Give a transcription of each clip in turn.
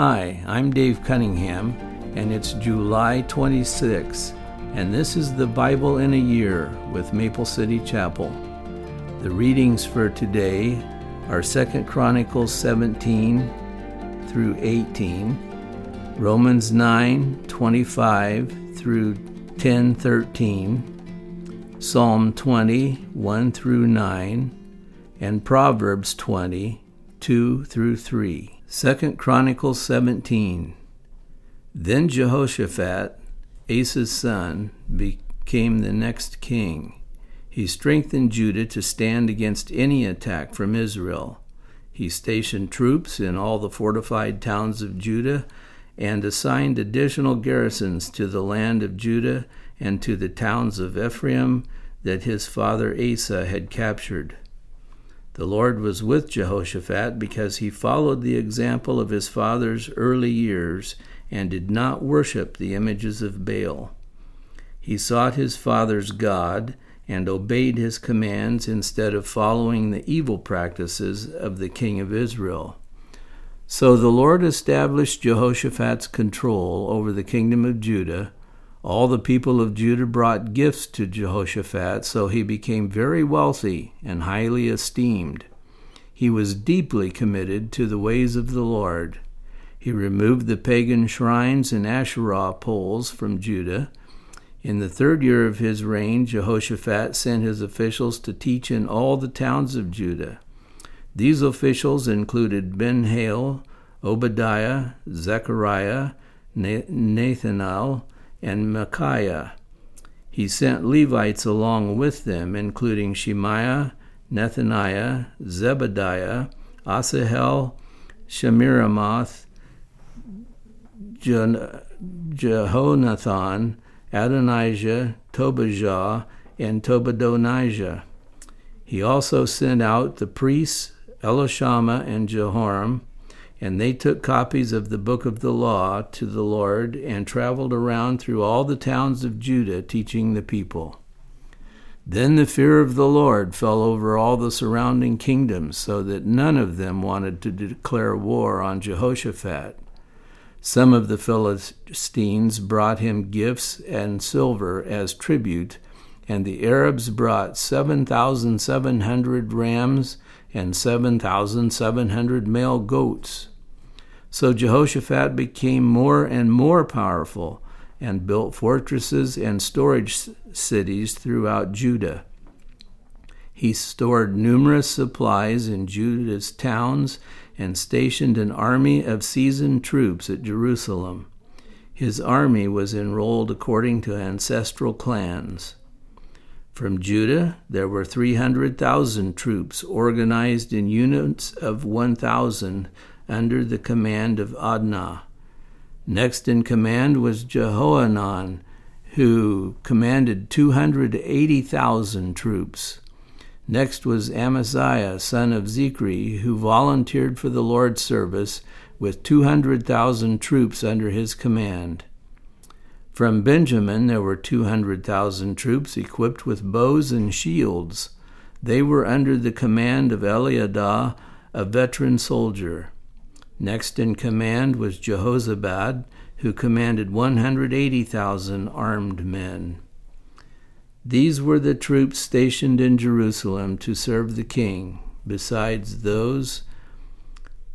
Hi, I'm Dave Cunningham, and it's July 26, and this is the Bible in a Year with Maple City Chapel. The readings for today are 2 Chronicles 17 through 18, Romans 9 25 through 10 13, Psalm 20 1 through 9, and Proverbs 20 2 through 3. 2 Chronicles 17. Then Jehoshaphat, Asa's son, became the next king. He strengthened Judah to stand against any attack from Israel. He stationed troops in all the fortified towns of Judah and assigned additional garrisons to the land of Judah and to the towns of Ephraim that his father Asa had captured. The Lord was with Jehoshaphat because he followed the example of his father's early years and did not worship the images of Baal. He sought his father's God and obeyed his commands instead of following the evil practices of the king of Israel. So the Lord established Jehoshaphat's control over the kingdom of Judah all the people of Judah brought gifts to Jehoshaphat, so he became very wealthy and highly esteemed. He was deeply committed to the ways of the Lord. He removed the pagan shrines and Asherah poles from Judah. In the third year of his reign, Jehoshaphat sent his officials to teach in all the towns of Judah. These officials included Ben-Hail, Obadiah, Zechariah, Nethanel, and Micaiah. He sent Levites along with them, including Shemaiah, Nethaniah, Zebadiah, Asahel, Shemiramoth, Jehonathan, Adonijah, Tobijah, and Tobadonijah. He also sent out the priests Elishama and Jehoram, and they took copies of the book of the law to the Lord and traveled around through all the towns of Judah, teaching the people. Then the fear of the Lord fell over all the surrounding kingdoms, so that none of them wanted to declare war on Jehoshaphat. Some of the Philistines brought him gifts and silver as tribute, and the Arabs brought 7,700 rams and 7,700 male goats. So Jehoshaphat became more and more powerful and built fortresses and storage cities throughout Judah. He stored numerous supplies in Judah's towns and stationed an army of seasoned troops at Jerusalem. His army was enrolled according to ancestral clans. From Judah, there were 300,000 troops organized in units of 1,000 under the command of Adnah. Next in command was Jehohanan, who commanded 280,000 troops. Next was Amasiah, son of Zicri, who volunteered for the Lord's service with 200,000 troops under his command. From Benjamin there were 200,000 troops equipped with bows and shields. They were under the command of Eliada, a veteran soldier. Next in command was Jehozabad, who commanded 180,000 armed men. These were the troops stationed in Jerusalem to serve the king, besides those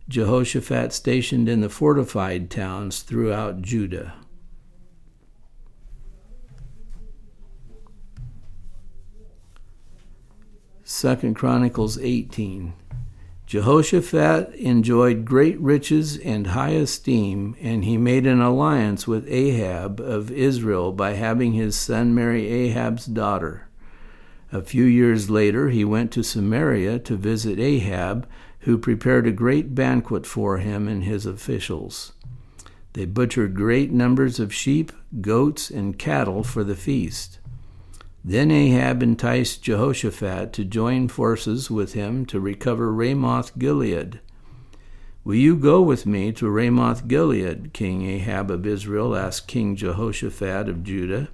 Jehoshaphat stationed in the fortified towns throughout Judah. Second Chronicles 18. Jehoshaphat enjoyed great riches and high esteem, and he made an alliance with Ahab of Israel by having his son marry Ahab's daughter. A few years later, he went to Samaria to visit Ahab, who prepared a great banquet for him and his officials. They butchered great numbers of sheep, goats, and cattle for the feast. Then Ahab enticed Jehoshaphat to join forces with him to recover Ramoth Gilead. Will you go with me to Ramoth Gilead? King Ahab of Israel asked King Jehoshaphat of Judah.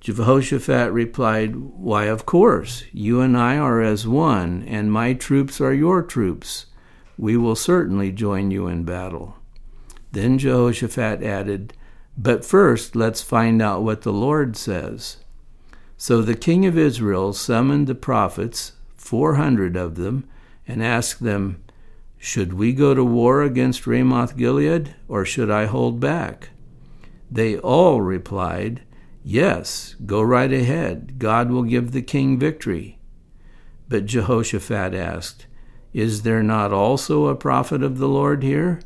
Jehoshaphat replied, Why, of course. You and I are as one, and my troops are your troops. we will certainly join you in battle. Then Jehoshaphat added, But first let's find out what the Lord says. So the king of Israel summoned the prophets, four hundred of them, and asked them, Should we go to war against Ramoth Gilead, or should I hold back? They all replied, Yes, go right ahead. God will give the king victory. But Jehoshaphat asked, Is there not also a prophet of the Lord here?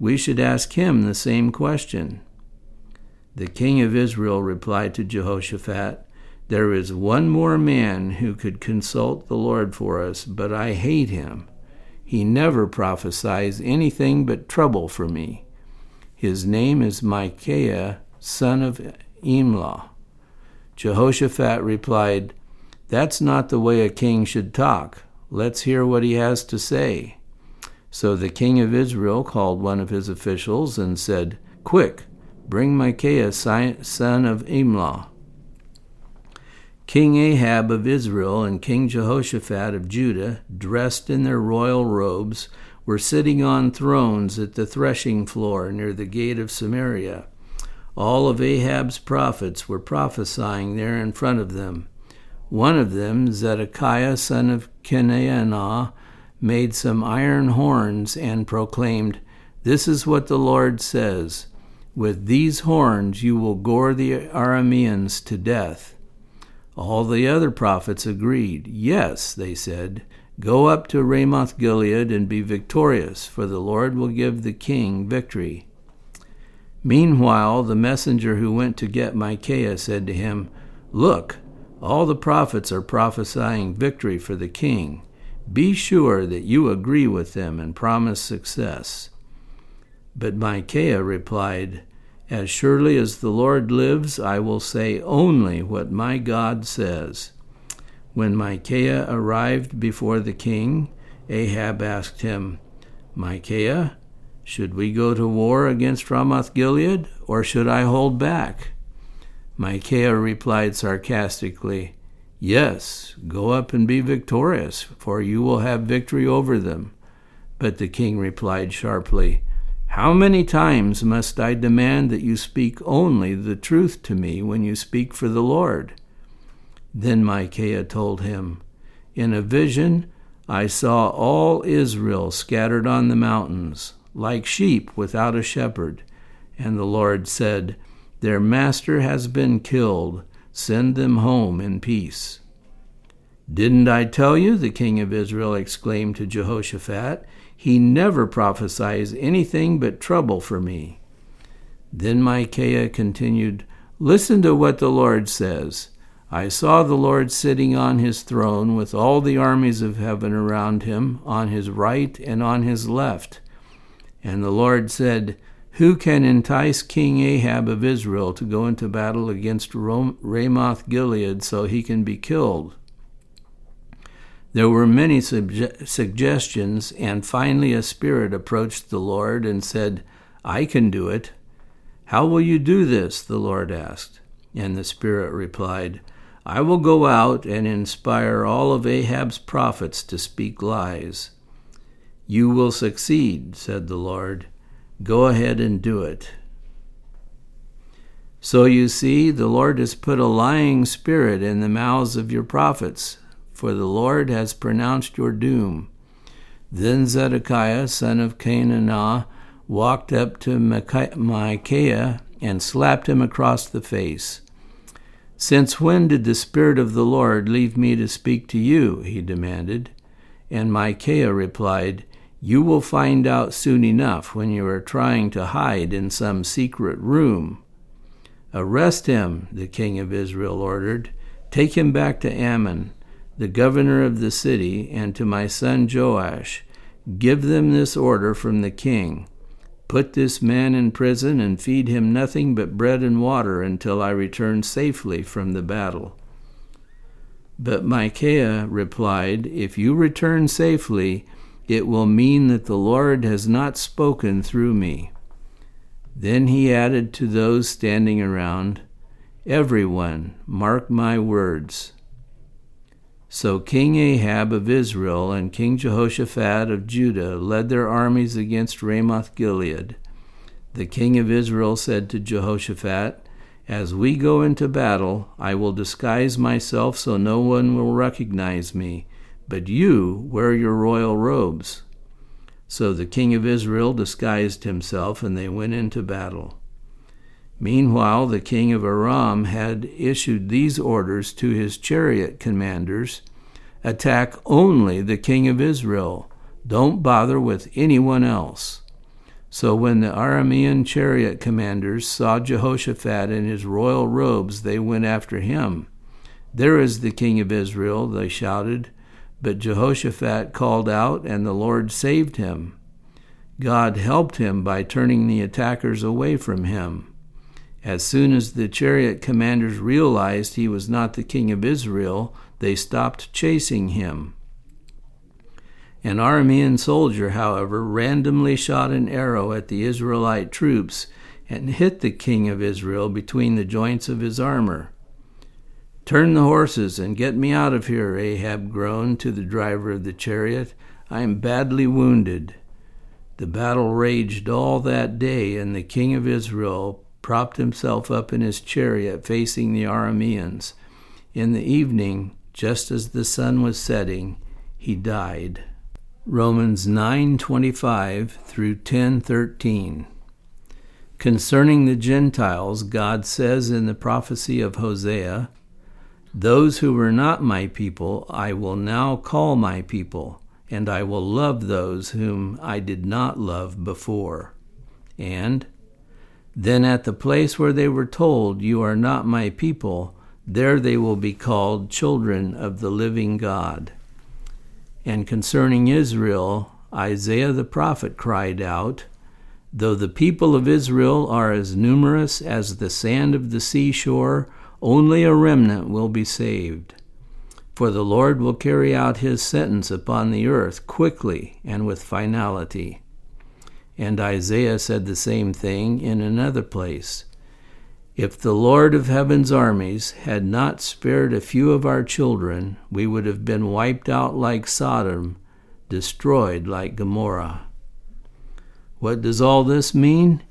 We should ask him the same question. The king of Israel replied to Jehoshaphat, There is one more man who could consult the Lord for us, but I hate him. He never prophesies anything but trouble for me. His name is Micaiah, son of Imlah. Jehoshaphat replied, That's not the way a king should talk. Let's hear what he has to say. So the king of Israel called one of his officials and said, Quick, bring Micaiah, son of Imlah. King Ahab of Israel and King Jehoshaphat of Judah, dressed in their royal robes, were sitting on thrones at the threshing floor near the gate of Samaria. All of Ahab's prophets were prophesying there in front of them. One of them, Zedekiah son of Kenaanah, made some iron horns and proclaimed, This is what the Lord says With these horns you will gore the Arameans to death. All the other prophets agreed. Yes, they said, go up to Ramoth Gilead and be victorious, for the Lord will give the king victory. Meanwhile, the messenger who went to get Micaiah said to him, Look, all the prophets are prophesying victory for the king. Be sure that you agree with them and promise success. But Micaiah replied, As surely as the Lord lives, I will say only what my God says. When Micaiah arrived before the king, Ahab asked him, Micaiah, should we go to war against Ramoth Gilead, or should I hold back? Micaiah replied sarcastically, Yes, go up and be victorious, for you will have victory over them. But the king replied sharply, How many times must I demand that you speak only the truth to me when you speak for the Lord? Then Micaiah told him, In a vision I saw all Israel scattered on the mountains like sheep without a shepherd. And the Lord said, Their master has been killed. Send them home in peace. Didn't I tell you? The king of Israel exclaimed to Jehoshaphat. He never prophesies anything but trouble for me. Then Micaiah continued, Listen to what the Lord says. I saw the Lord sitting on his throne with all the armies of heaven around him, on his right and on his left. And the Lord said, Who can entice King Ahab of Israel to go into battle against Ramoth Gilead so he can be killed? There were many suggestions, and finally a spirit approached the Lord and said, I can do it. How will you do this? the Lord asked. And the Spirit replied, I will go out and inspire all of Ahab's prophets to speak lies. You will succeed, said the Lord. Go ahead and do it. So you see, the Lord has put a lying spirit in the mouths of your prophets, for the Lord has pronounced your doom. Then Zedekiah, son of Kenaanah, walked up to Micaiah and slapped him across the face. Since when did the Spirit of the Lord leave me to speak to you? he demanded. And Micaiah replied, you will find out soon enough when you are trying to hide in some secret room. Arrest him, the king of Israel ordered. Take him back to Amon, the governor of the city, and to my son Joash. Give them this order from the king Put this man in prison and feed him nothing but bread and water until I return safely from the battle. But Micaiah replied, If you return safely, it will mean that the Lord has not spoken through me. Then he added to those standing around, Everyone, mark my words. So King Ahab of Israel and King Jehoshaphat of Judah led their armies against Ramoth Gilead. The king of Israel said to Jehoshaphat, As we go into battle, I will disguise myself so no one will recognize me, but you wear your royal robes. So the king of Israel disguised himself, and they went into battle. Meanwhile, the king of Aram had issued these orders to his chariot commanders Attack only the king of Israel. Don't bother with anyone else. So when the Aramean chariot commanders saw Jehoshaphat in his royal robes, they went after him. There is the king of Israel, they shouted. But Jehoshaphat called out, and the Lord saved him. God helped him by turning the attackers away from him. As soon as the chariot commanders realized he was not the king of Israel, they stopped chasing him. An Aramean soldier, however, randomly shot an arrow at the Israelite troops and hit the king of Israel between the joints of his armor. Turn the horses and get me out of here, Ahab groaned to the driver of the chariot. I am badly wounded. The battle raged all that day, and the king of Israel propped himself up in his chariot facing the Arameans. In the evening, just as the sun was setting, he died. Romans 9:25 through 10:13. Concerning the Gentiles, God says in the prophecy of Hosea, Those who were not my people, I will now call my people, and I will love those whom I did not love before. And then at the place where they were told, You are not my people, there they will be called children of the living God. And concerning Israel, Isaiah the prophet cried out, Though the people of Israel are as numerous as the sand of the seashore, only a remnant will be saved. For the Lord will carry out his sentence upon the earth quickly and with finality. And Isaiah said the same thing in another place. If the Lord of heaven's armies had not spared a few of our children, we would have been wiped out like Sodom, destroyed like Gomorrah. What does all this mean?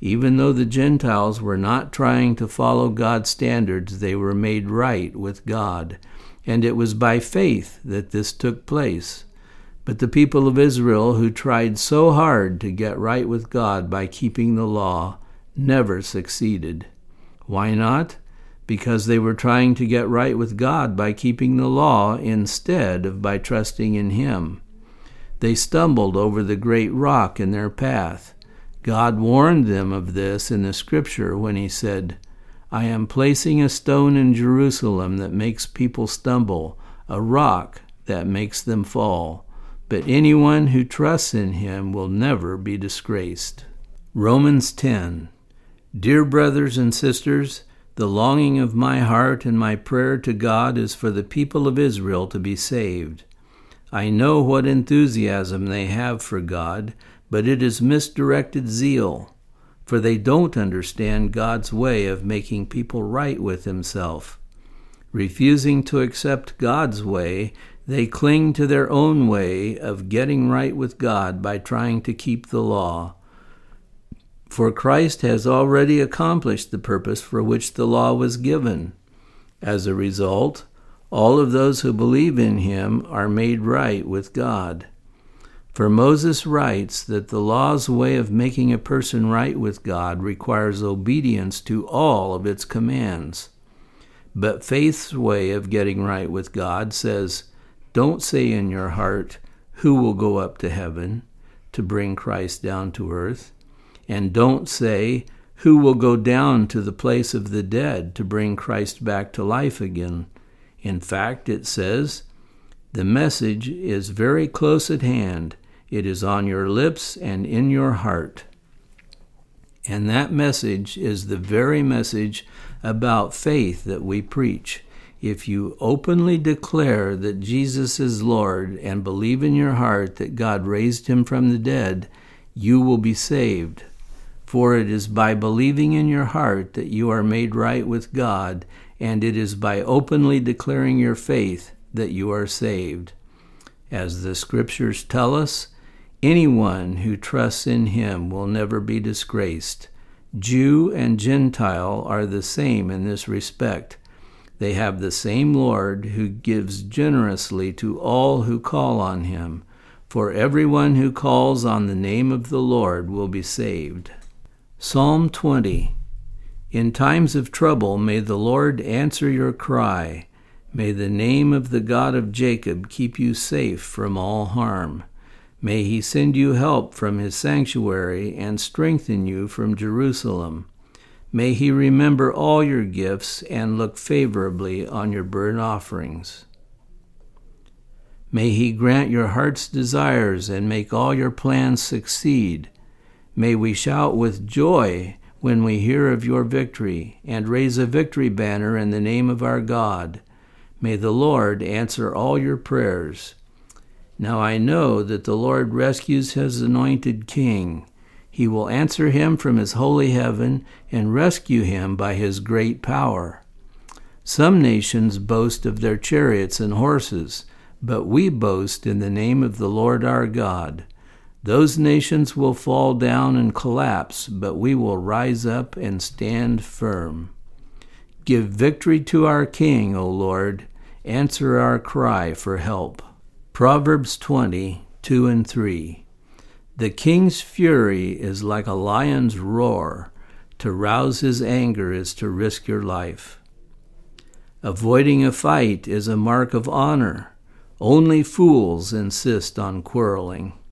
Even though the Gentiles were not trying to follow God's standards, they were made right with God, and it was by faith that this took place. But the people of Israel, who tried so hard to get right with God by keeping the law, never succeeded. Why not? Because they were trying to get right with God by keeping the law instead of by trusting in Him. They stumbled over the great rock in their path. God warned them of this in the Scripture when He said, I am placing a stone in Jerusalem that makes people stumble, a rock that makes them fall but anyone who trusts in him will never be disgraced. Romans 10 Dear brothers and sisters, the longing of my heart and my prayer to God is for the people of Israel to be saved. I know what enthusiasm they have for God, but it is misdirected zeal, for they don't understand God's way of making people right with Himself. Refusing to accept God's way, they cling to their own way of getting right with God by trying to keep the law. For Christ has already accomplished the purpose for which the law was given. As a result, all of those who believe in him are made right with God. For Moses writes that the law's way of making a person right with God requires obedience to all of its commands. But faith's way of getting right with God says, don't say in your heart, Who will go up to heaven to bring Christ down to earth? And don't say, Who will go down to the place of the dead to bring Christ back to life again? In fact, it says, The message is very close at hand. It is on your lips and in your heart. And that message is the very message about faith that we preach. If you openly declare that Jesus is Lord and believe in your heart that God raised him from the dead, you will be saved. For it is by believing in your heart that you are made right with God, and it is by openly declaring your faith that you are saved. As the scriptures tell us, anyone who trusts in him will never be disgraced. Jew and Gentile are the same in this respect. They have the same Lord who gives generously to all who call on him, for everyone who calls on the name of the Lord will be saved. Psalm 20 In times of trouble, may the Lord answer your cry. May the name of the God of Jacob keep you safe from all harm. May he send you help from his sanctuary and strengthen you from Jerusalem. May he remember all your gifts and look favorably on your burnt offerings. May he grant your heart's desires and make all your plans succeed. May we shout with joy when we hear of your victory and raise a victory banner in the name of our God. May the Lord answer all your prayers. Now I know that the Lord rescues his anointed king. He will answer him from his holy heaven and rescue him by his great power. Some nations boast of their chariots and horses, but we boast in the name of the Lord our God. Those nations will fall down and collapse, but we will rise up and stand firm. Give victory to our King, O Lord. Answer our cry for help. Proverbs 20, 2 and 3. The king's fury is like a lion's roar. To rouse his anger is to risk your life. Avoiding a fight is a mark of honor. Only fools insist on quarreling.